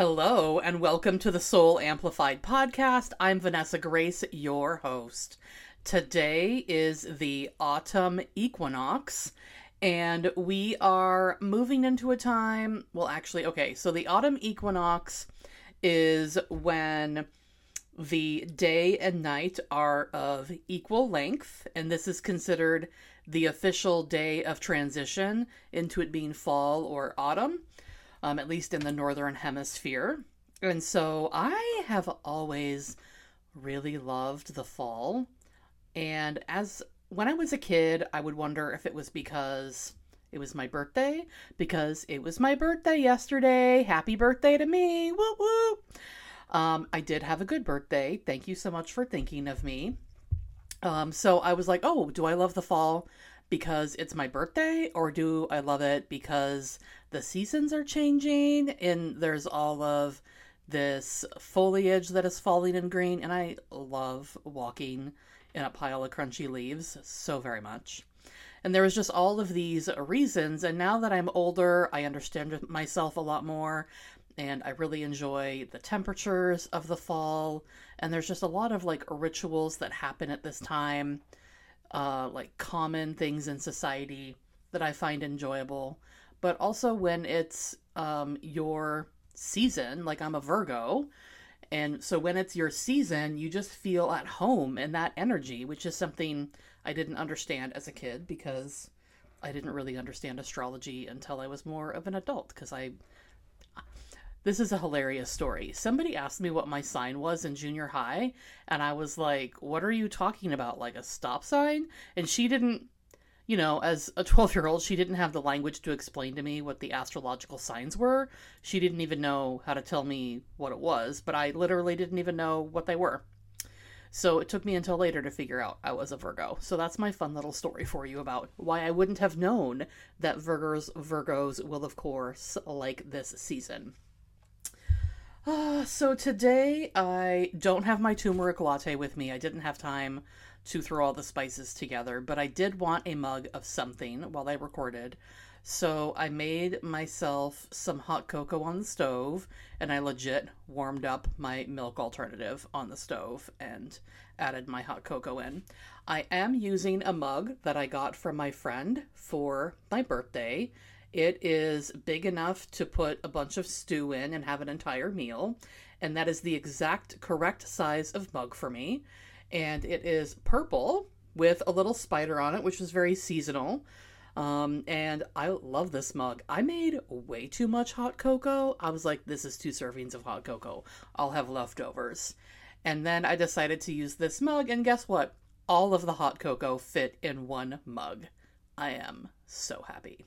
Hello, and welcome to the Soul Amplified podcast. I'm Vanessa Grace, your host. Today is the autumn equinox, and we are moving into a time. Well, actually, okay, so the autumn equinox is when the day and night are of equal length, and this is considered the official day of transition into it being fall or autumn um, at least in the northern hemisphere. And so I have always really loved the fall. And as when I was a kid, I would wonder if it was because it was my birthday, because it was my birthday yesterday. Happy birthday to me! Woo woo! Um, I did have a good birthday. Thank you so much for thinking of me. Um, so I was like, oh, do I love the fall because it's my birthday, or do I love it because the seasons are changing and there's all of this foliage that is falling in green and I love walking in a pile of crunchy leaves so very much. And there was just all of these reasons and now that I'm older, I understand myself a lot more and I really enjoy the temperatures of the fall and there's just a lot of like rituals that happen at this time uh like common things in society that I find enjoyable but also when it's um, your season, like I'm a Virgo. And so when it's your season, you just feel at home in that energy, which is something I didn't understand as a kid because I didn't really understand astrology until I was more of an adult because I this is a hilarious story. Somebody asked me what my sign was in junior high, and I was like, What are you talking about? Like a stop sign? And she didn't you know, as a 12 year old, she didn't have the language to explain to me what the astrological signs were. She didn't even know how to tell me what it was, but I literally didn't even know what they were. So it took me until later to figure out I was a Virgo. So that's my fun little story for you about why I wouldn't have known that Virgos Virgos will of course like this season. Uh, so today I don't have my turmeric latte with me. I didn't have time to throw all the spices together, but I did want a mug of something while I recorded. So I made myself some hot cocoa on the stove and I legit warmed up my milk alternative on the stove and added my hot cocoa in. I am using a mug that I got from my friend for my birthday. It is big enough to put a bunch of stew in and have an entire meal, and that is the exact correct size of mug for me and it is purple with a little spider on it, which is very seasonal. Um, and I love this mug. I made way too much hot cocoa. I was like, this is two servings of hot cocoa. I'll have leftovers. And then I decided to use this mug, and guess what? All of the hot cocoa fit in one mug. I am so happy.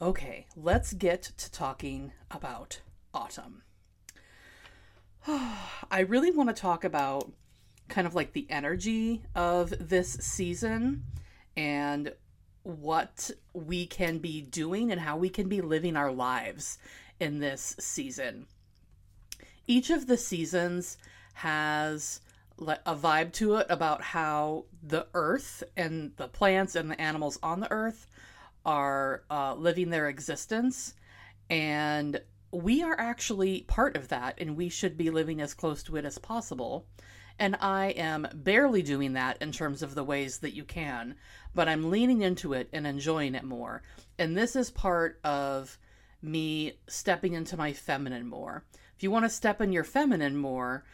Okay, let's get to talking about autumn. I really want to talk about kind of like the energy of this season and what we can be doing and how we can be living our lives in this season. Each of the seasons has a vibe to it about how the earth and the plants and the animals on the earth are uh, living their existence and we are actually part of that and we should be living as close to it as possible. And I am barely doing that in terms of the ways that you can, but I'm leaning into it and enjoying it more. And this is part of me stepping into my feminine more. If you want to step in your feminine more,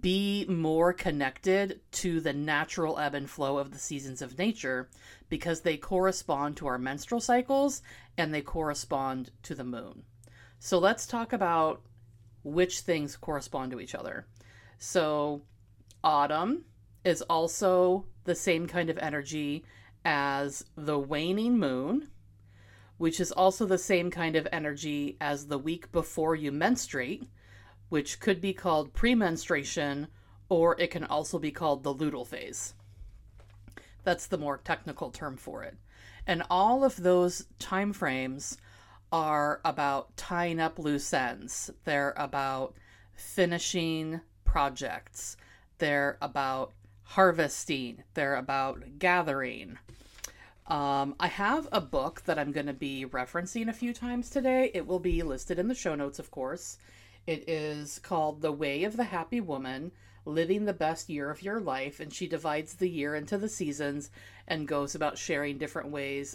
be more connected to the natural ebb and flow of the seasons of nature because they correspond to our menstrual cycles and they correspond to the moon. So let's talk about which things correspond to each other. So, autumn is also the same kind of energy as the waning moon, which is also the same kind of energy as the week before you menstruate, which could be called premenstruation or it can also be called the luteal phase. That's the more technical term for it. And all of those time frames are about tying up loose ends. They're about finishing projects. They're about harvesting. They're about gathering. Um, I have a book that I'm going to be referencing a few times today. It will be listed in the show notes, of course. It is called The Way of the Happy Woman Living the Best Year of Your Life. And she divides the year into the seasons and goes about sharing different ways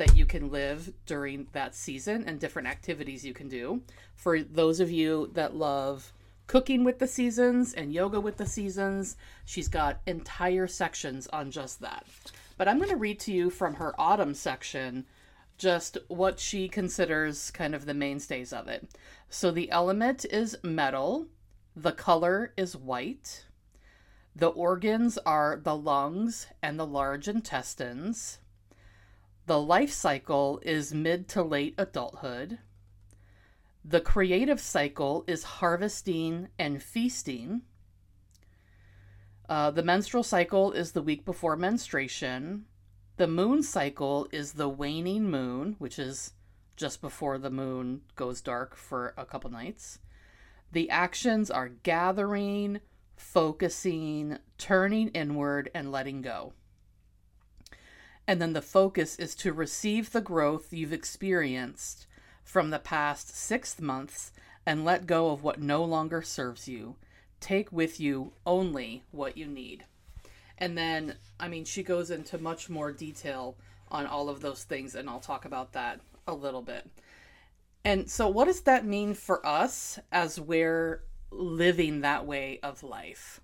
that you can live during that season and different activities you can do. For those of you that love cooking with the seasons and yoga with the seasons, she's got entire sections on just that. But I'm going to read to you from her autumn section just what she considers kind of the mainstays of it. So the element is metal, the color is white, the organs are the lungs and the large intestines. The life cycle is mid to late adulthood. The creative cycle is harvesting and feasting. Uh, the menstrual cycle is the week before menstruation. The moon cycle is the waning moon, which is just before the moon goes dark for a couple nights. The actions are gathering, focusing, turning inward, and letting go. And then the focus is to receive the growth you've experienced from the past six months and let go of what no longer serves you take with you only what you need. And then, I mean, she goes into much more detail on all of those things, and I'll talk about that a little bit. And so, what does that mean for us as we're living that way of life?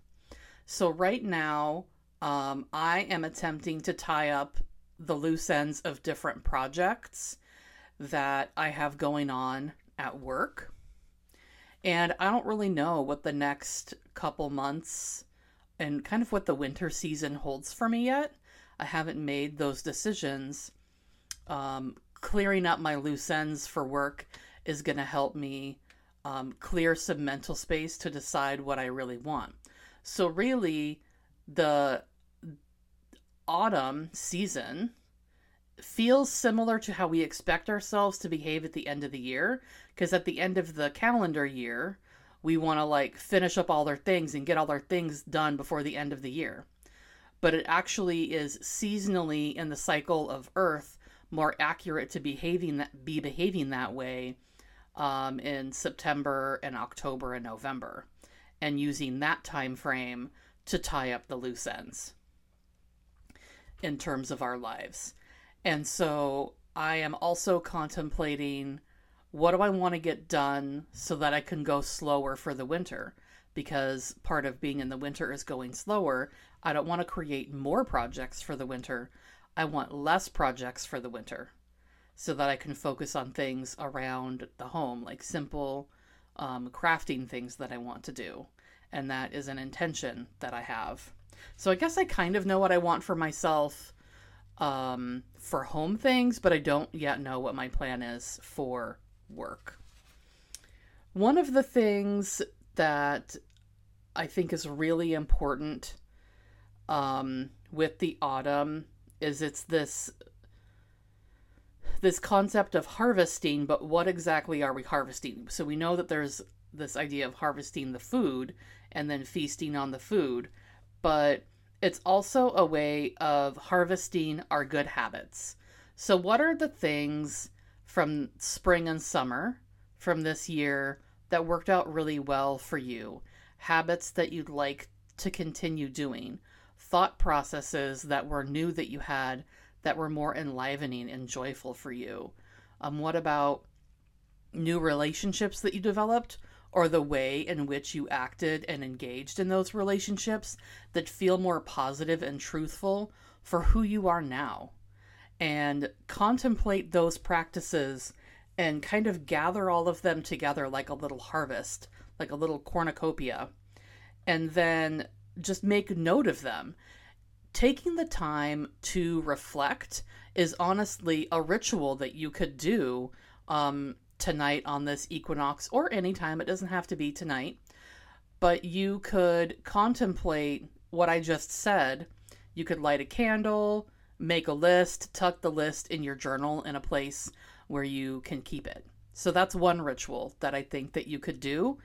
So, right now, um, I am attempting to tie up the loose ends of different projects that I have going on at work. And I don't really know what the next couple months and kind of what the winter season holds for me yet. I haven't made those decisions. Um, clearing up my loose ends for work is going to help me um, clear some mental space to decide what I really want. So, really, the autumn season feels similar to how we expect ourselves to behave at the end of the year because at the end of the calendar year we want to like finish up all our things and get all our things done before the end of the year. But it actually is seasonally in the cycle of earth more accurate to behaving that be behaving that way um, in september and october and november and using that time frame to tie up the loose ends in terms of our lives and so I am also contemplating what do I want to get done so that I can go slower for the winter? Because part of being in the winter is going slower. I don't want to create more projects for the winter. I want less projects for the winter so that I can focus on things around the home, like simple um, crafting things that I want to do. And that is an intention that I have. So I guess I kind of know what I want for myself um, for home things, but I don't yet know what my plan is for work. One of the things that I think is really important um, with the autumn is it's this this concept of harvesting, but what exactly are we harvesting? So we know that there's this idea of harvesting the food and then feasting on the food, but it's also a way of harvesting our good habits. So, what are the things from spring and summer from this year that worked out really well for you? Habits that you'd like to continue doing? Thought processes that were new that you had that were more enlivening and joyful for you? Um, what about new relationships that you developed or the way in which you acted and engaged in those relationships that feel more positive and truthful for who you are now. And contemplate those practices and kind of gather all of them together like a little harvest, like a little cornucopia. And then just make note of them. taking the time to reflect is honestly a ritual that you could do um, tonight on this equinox or anytime. It doesn't have to be tonight. But you could contemplate what I just said. You could light a candle, make a list, tuck the list in your journal in a place where you can keep it. So that's one ritual that I think that you could do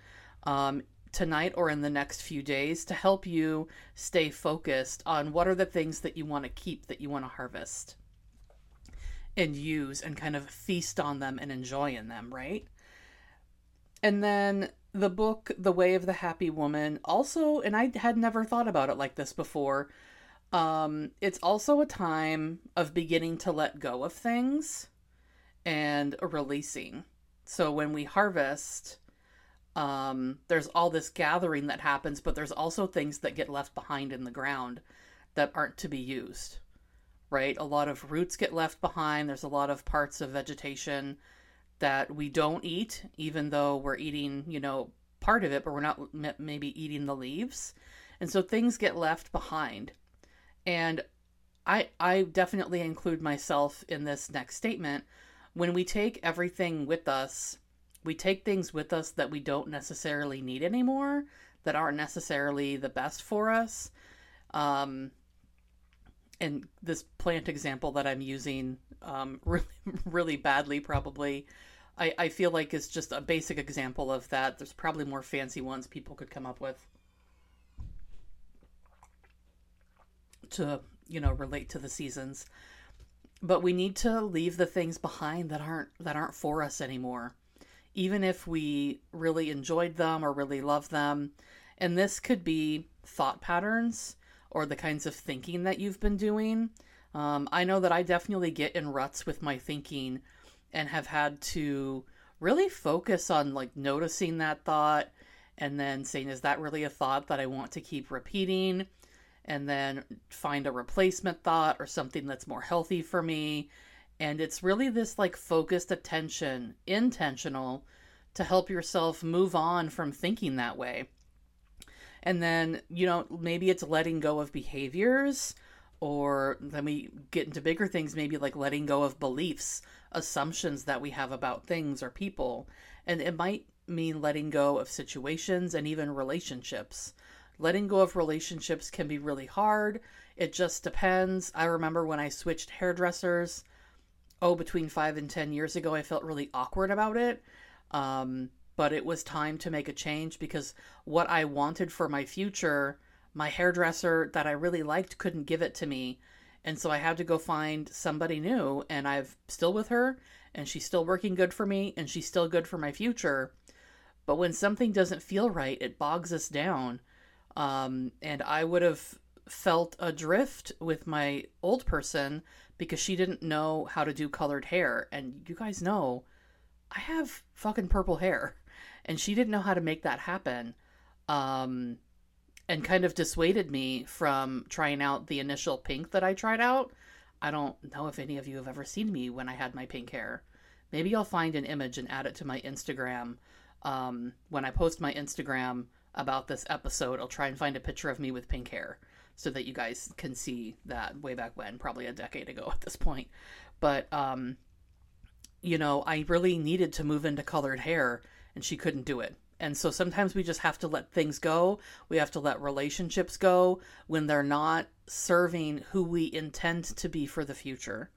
um, tonight or in the next few days to help you stay focused on what are the things that you want to keep, that you want to harvest and use and kind of feast on them and enjoy in them, right? And then the book The Way of the Happy Woman also and I had never thought about it like this before. Um it's also a time of beginning to let go of things and releasing. So when we harvest um there's all this gathering that happens but there's also things that get left behind in the ground that aren't to be used right? A lot of roots get left behind. There's a lot of parts of vegetation that we don't eat, even though we're eating, you know, part of it, but we're not maybe eating the leaves. And so things get left behind. And I I definitely include myself in this next statement. When we take everything with us, we take things with us that we don't necessarily need anymore, that aren't necessarily the best for us. Um, and this plant example that I'm using um, really, really badly, probably, I, I feel like is just a basic example of that. There's probably more fancy ones people could come up with to, you know, relate to the seasons. But we need to leave the things behind that aren't that aren't for us anymore. Even if we really enjoyed them or really love them. And this could be thought patterns or the kinds of thinking that you've been doing. Um, I know that I definitely get in ruts with my thinking and have had to really focus on like noticing that thought and then saying, is that really a thought that I want to keep repeating? And then find a replacement thought or something that's more healthy for me. And it's really this like focused attention, intentional, to help yourself move on from thinking that way. And then, you know, maybe it's letting go of behaviors, or then we get into bigger things, maybe like letting go of beliefs, assumptions that we have about things or people. And it might mean letting go of situations and even relationships. Letting go of relationships can be really hard. It just depends. I remember when I switched hairdressers, oh, between five and 10 years ago, I felt really awkward about it. Um, but it was time to make a change because what I wanted for my future, my hairdresser that I really liked couldn't give it to me. And so I had to go find somebody new, and I've still with her, and she's still working good for me, and she's still good for my future. But when something doesn't feel right, it bogs us down. Um, and I would have felt adrift with my old person because she didn't know how to do colored hair. And you guys know I have fucking purple hair and she didn't know how to make that happen um, and kind of dissuaded me from trying out the initial pink that I tried out. I don't know if any of you have ever seen me when I had my pink hair. Maybe I'll find an image and add it to my Instagram. Um, when I post my Instagram about this episode, I'll try and find a picture of me with pink hair so that you guys can see that way back when, probably a decade ago at this point. But, um, you know, I really needed to move into colored hair and she couldn't do it. And so sometimes we just have to let things go. We have to let relationships go when they're not serving who we intend to be for the future.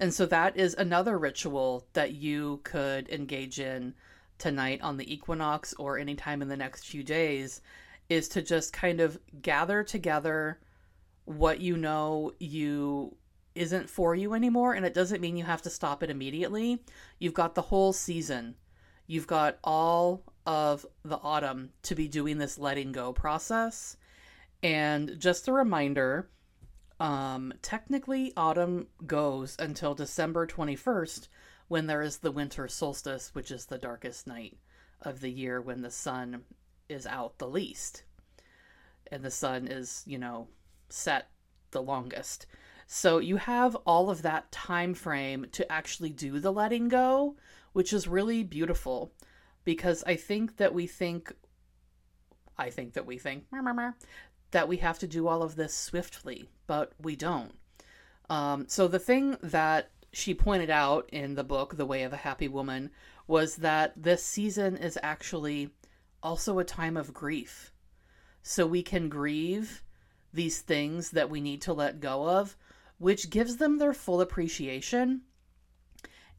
And so that is another ritual that you could engage in tonight on the equinox or anytime in the next few days is to just kind of gather together what you know you isn't for you anymore and it doesn't mean you have to stop it immediately. You've got the whole season You've got all of the autumn to be doing this letting go process. And just a reminder um, technically, autumn goes until December 21st when there is the winter solstice, which is the darkest night of the year when the sun is out the least. And the sun is, you know, set the longest. So you have all of that time frame to actually do the letting go, which is really beautiful because I think that we think I think that we think that we have to do all of this swiftly, but we don't. Um, so the thing that she pointed out in the book, The Way of a Happy Woman, was that this season is actually also a time of grief. So we can grieve these things that we need to let go of, which gives them their full appreciation.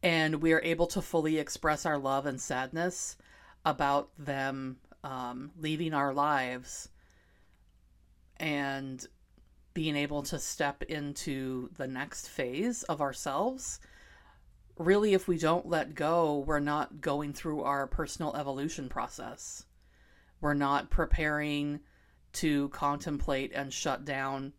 And we are able to fully express our love and sadness about them um, leaving our lives and being able to step into the next phase of ourselves. Really, if we don't let go, we're not going through our personal evolution process. We're not preparing to contemplate and shut down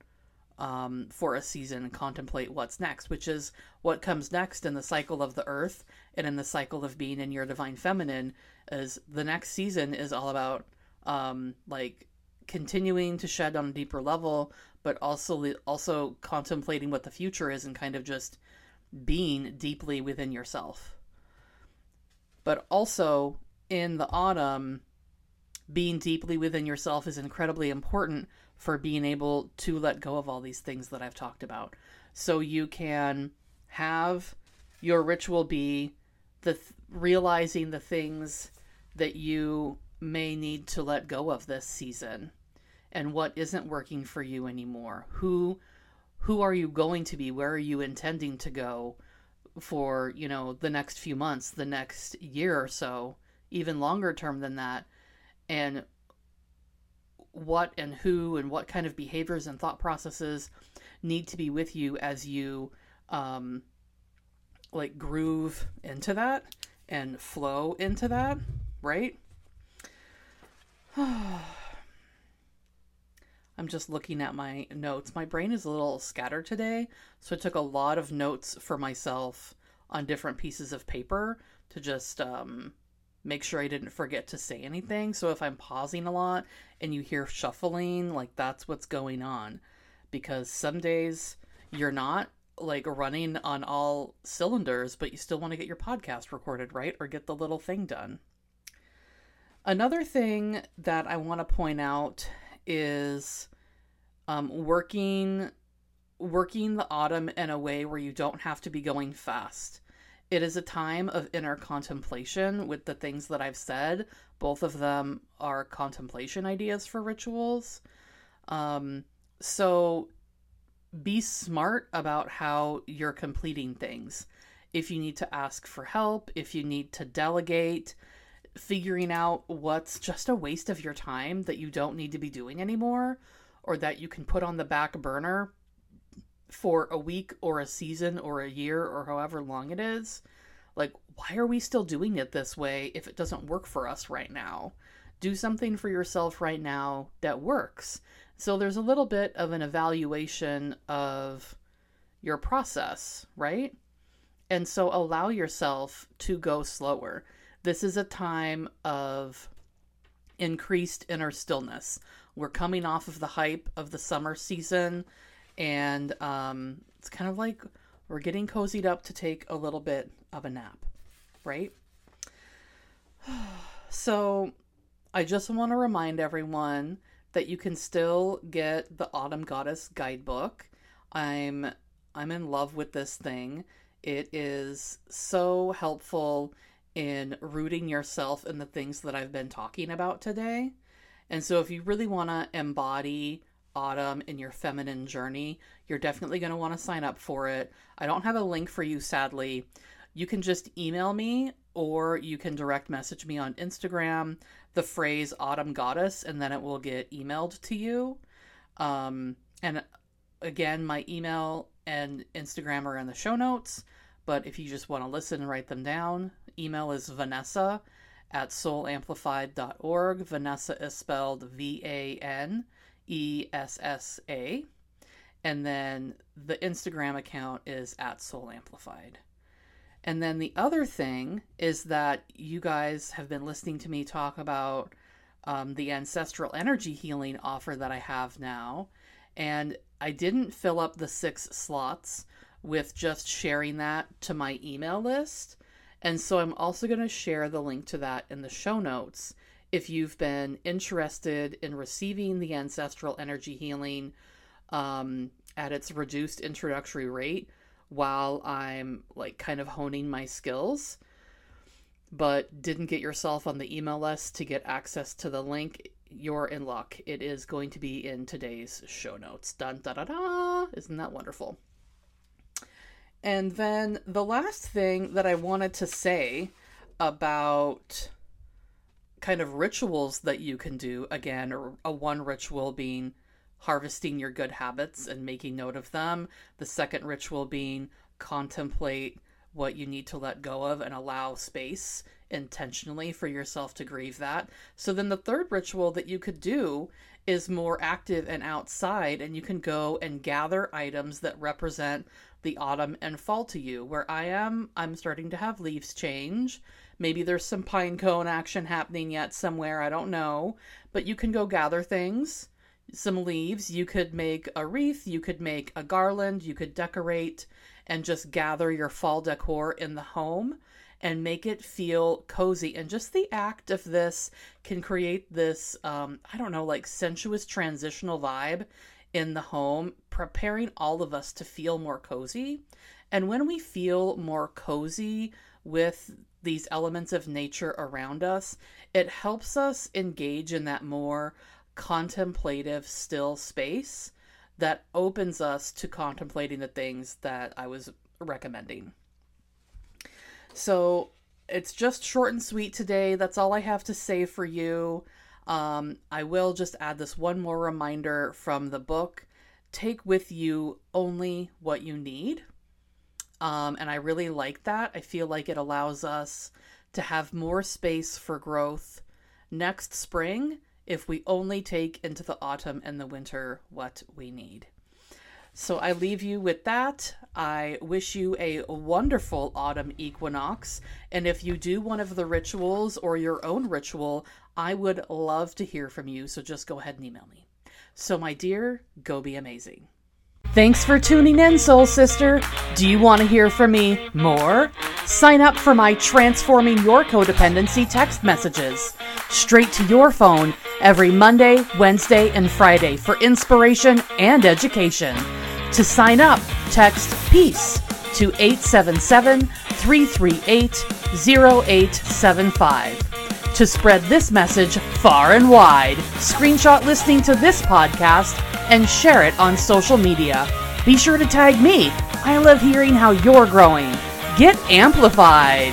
um, for a season contemplate what's next, which is what comes next in the cycle of the earth and in the cycle of being in your divine feminine. Is the next season is all about um, like continuing to shed on a deeper level, but also also contemplating what the future is and kind of just being deeply within yourself. But also in the autumn, being deeply within yourself is incredibly important for being able to let go of all these things that I've talked about. So you can have your ritual be the th- realizing the things that you may need to let go of this season and what isn't working for you anymore. Who who are you going to be? Where are you intending to go for, you know, the next few months, the next year or so, even longer term than that? And what and who and what kind of behaviors and thought processes need to be with you as you um like groove into that and flow into that, right? I'm just looking at my notes. My brain is a little scattered today, so I took a lot of notes for myself on different pieces of paper to just um, make sure I didn't forget to say anything. So if I'm pausing a lot and you hear shuffling, like that's what's going on. Because some days you're not like running on all cylinders, but you still want to get your podcast recorded, right? Or get the little thing done. Another thing that I want to point out is um, working working the autumn in a way where you don't have to be going fast. It is a time of inner contemplation with the things that I've said. Both of them are contemplation ideas for rituals. Um, so be smart about how you're completing things. If you need to ask for help, if you need to delegate, figuring out what's just a waste of your time that you don't need to be doing anymore or that you can put on the back burner for a week or a season or a year or however long it is. Like, why are we still doing it this way if it doesn't work for us right now? Do something for yourself right now that works. So there's a little bit of an evaluation of your process, right? And so allow yourself to go slower. This is a time of increased inner stillness. We're coming off of the hype of the summer season, and um, it's kind of like we're getting cozied up to take a little bit of a nap, right? So, I just want to remind everyone that you can still get the Autumn Goddess guidebook. I'm I'm in love with this thing. It is so helpful in rooting yourself in the things that I've been talking about today. And so, if you really want to embody autumn in your feminine journey, you're definitely going to want to sign up for it. I don't have a link for you, sadly. You can just email me or you can direct message me on Instagram the phrase autumn goddess and then it will get emailed to you. Um, and again, my email and Instagram are in the show notes. But if you just want to listen and write them down, email is Vanessa at soulamplified.org. Vanessa is spelled V A N E S S A. And then the Instagram account is at Soul Amplified. And then the other thing is that you guys have been listening to me talk about um, the ancestral energy healing offer that I have now. And I didn't fill up the six slots with just sharing that to my email list. And so I'm also going to share the link to that in the show notes if you've been interested in receiving the ancestral energy healing um, at its reduced introductory rate while I'm like kind of honing my skills, but didn't get yourself on the email list to get access to the link, you're in luck. It is going to be in today's show notes. Dun da da da! Isn't that wonderful? And then the last thing that I wanted to say about kind of rituals that you can do again, or a one ritual being harvesting your good habits and making note of them. The second ritual being contemplate what you need to let go of and allow space intentionally for yourself to grieve that. So then the third ritual that you could do is more active and outside, and you can go and gather items that represent the autumn and fall to you. Where I am, I'm starting to have leaves change. Maybe there's some pine cone action happening yet somewhere, I don't know. But you can go gather things, some leaves. You could make a wreath, you could make a garland, you could decorate and just gather your fall decor in the home and make it feel cozy. And just the act of this can create this, um, I don't know, like sensuous transitional vibe in the home, preparing all of us to feel more cozy. And when we feel more cozy with these elements of nature around us, it helps us engage in that more contemplative, still space that opens us to contemplating the things that I was recommending. So it's just short and sweet today. That's all I have to say for you. Um, I will just add this one more reminder from the book take with you only what you need. Um, and I really like that. I feel like it allows us to have more space for growth next spring if we only take into the autumn and the winter what we need. So I leave you with that. I wish you a wonderful autumn equinox. And if you do one of the rituals or your own ritual, I would love to hear from you. So just go ahead and email me. So, my dear, go be amazing. Thanks for tuning in, Soul Sister. Do you want to hear from me more? Sign up for my Transforming Your Codependency text messages straight to your phone every Monday, Wednesday, and Friday for inspiration and education. To sign up, text PEACE to 877 338 0875. To spread this message far and wide, screenshot listening to this podcast and share it on social media. Be sure to tag me. I love hearing how you're growing. Get amplified.